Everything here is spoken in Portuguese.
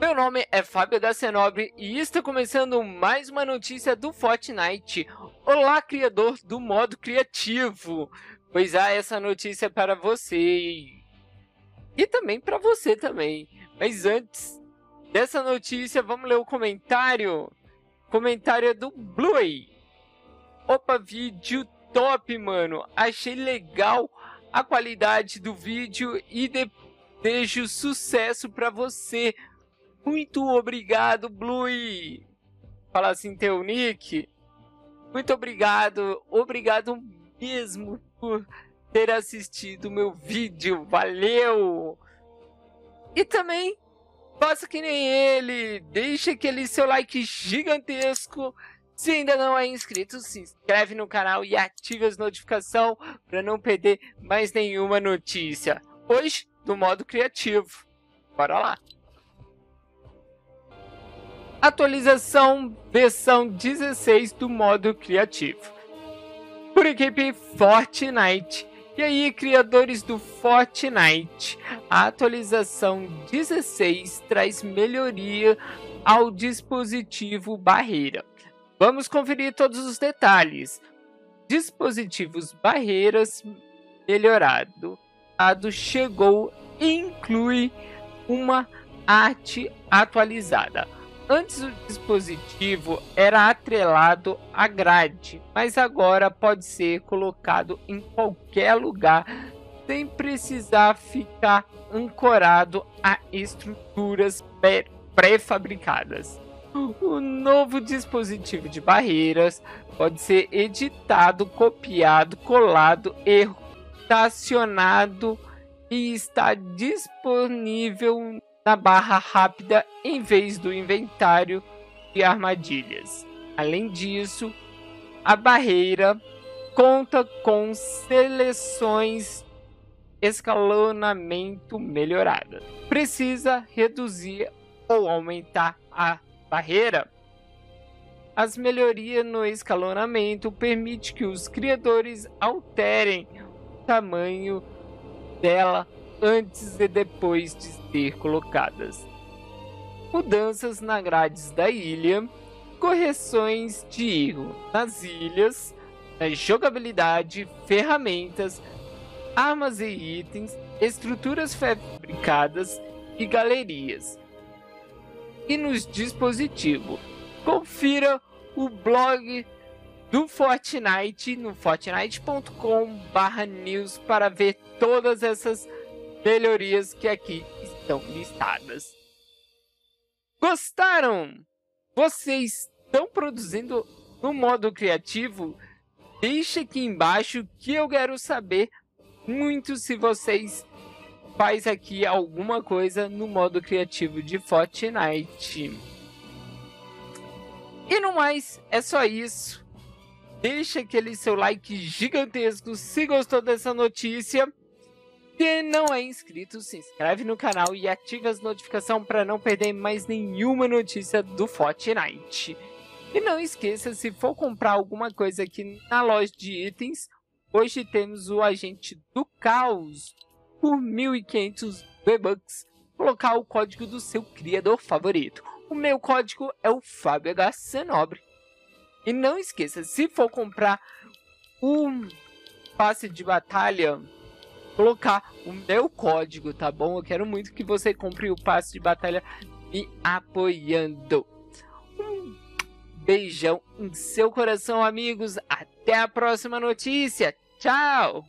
Meu nome é Fábio Gacenobre e está começando mais uma notícia do Fortnite. Olá, criador do modo criativo. Pois há essa notícia é para você e também para você também. Mas antes dessa notícia, vamos ler o comentário. Comentário é do Bluey. Opa, vídeo top, mano. Achei legal a qualidade do vídeo e desejo sucesso para você. Muito obrigado, Bluey. Fala assim teu nick. Muito obrigado, obrigado mesmo por ter assistido meu vídeo. Valeu! E também faça que nem ele, deixe aquele seu like gigantesco. Se ainda não é inscrito, se inscreve no canal e ative as notificações para não perder mais nenhuma notícia. Hoje, do modo criativo. Bora lá! Atualização versão 16 do modo criativo. Por equipe Fortnite. E aí, criadores do Fortnite, a atualização 16 traz melhoria ao dispositivo barreira. Vamos conferir todos os detalhes. Dispositivos barreiras melhorado chegou e inclui uma arte atualizada Antes o dispositivo era atrelado à grade, mas agora pode ser colocado em qualquer lugar sem precisar ficar ancorado a estruturas pré-fabricadas. O novo dispositivo de barreiras pode ser editado, copiado, colado e rotacionado e está disponível na barra rápida em vez do inventário de armadilhas. Além disso, a barreira conta com seleções escalonamento melhorada. Precisa reduzir ou aumentar a barreira? As melhorias no escalonamento permitem que os criadores alterem o tamanho dela antes e depois de ser colocadas. Mudanças na grades da ilha, correções de erro nas ilhas, na jogabilidade, ferramentas, armas e itens, estruturas fabricadas e galerias. E nos dispositivos. Confira o blog do Fortnite no fortnite.com/news para ver todas essas melhorias que aqui estão listadas. Gostaram? Vocês estão produzindo no modo criativo? Deixe aqui embaixo que eu quero saber muito se vocês faz aqui alguma coisa no modo criativo de Fortnite. E no mais, é só isso. Deixa aquele seu like gigantesco se gostou dessa notícia. Se não é inscrito, se inscreve no canal e ative as notificações para não perder mais nenhuma notícia do Fortnite. E não esqueça, se for comprar alguma coisa aqui na loja de itens, hoje temos o Agente do Caos por 1.500 V-Bucks. Colocar o código do seu criador favorito. O meu código é o Fábio H. Cenobre. E não esqueça, se for comprar um passe de batalha colocar o meu código, tá bom? Eu quero muito que você compre o passe de batalha me apoiando. Um beijão em seu coração, amigos. Até a próxima notícia. Tchau!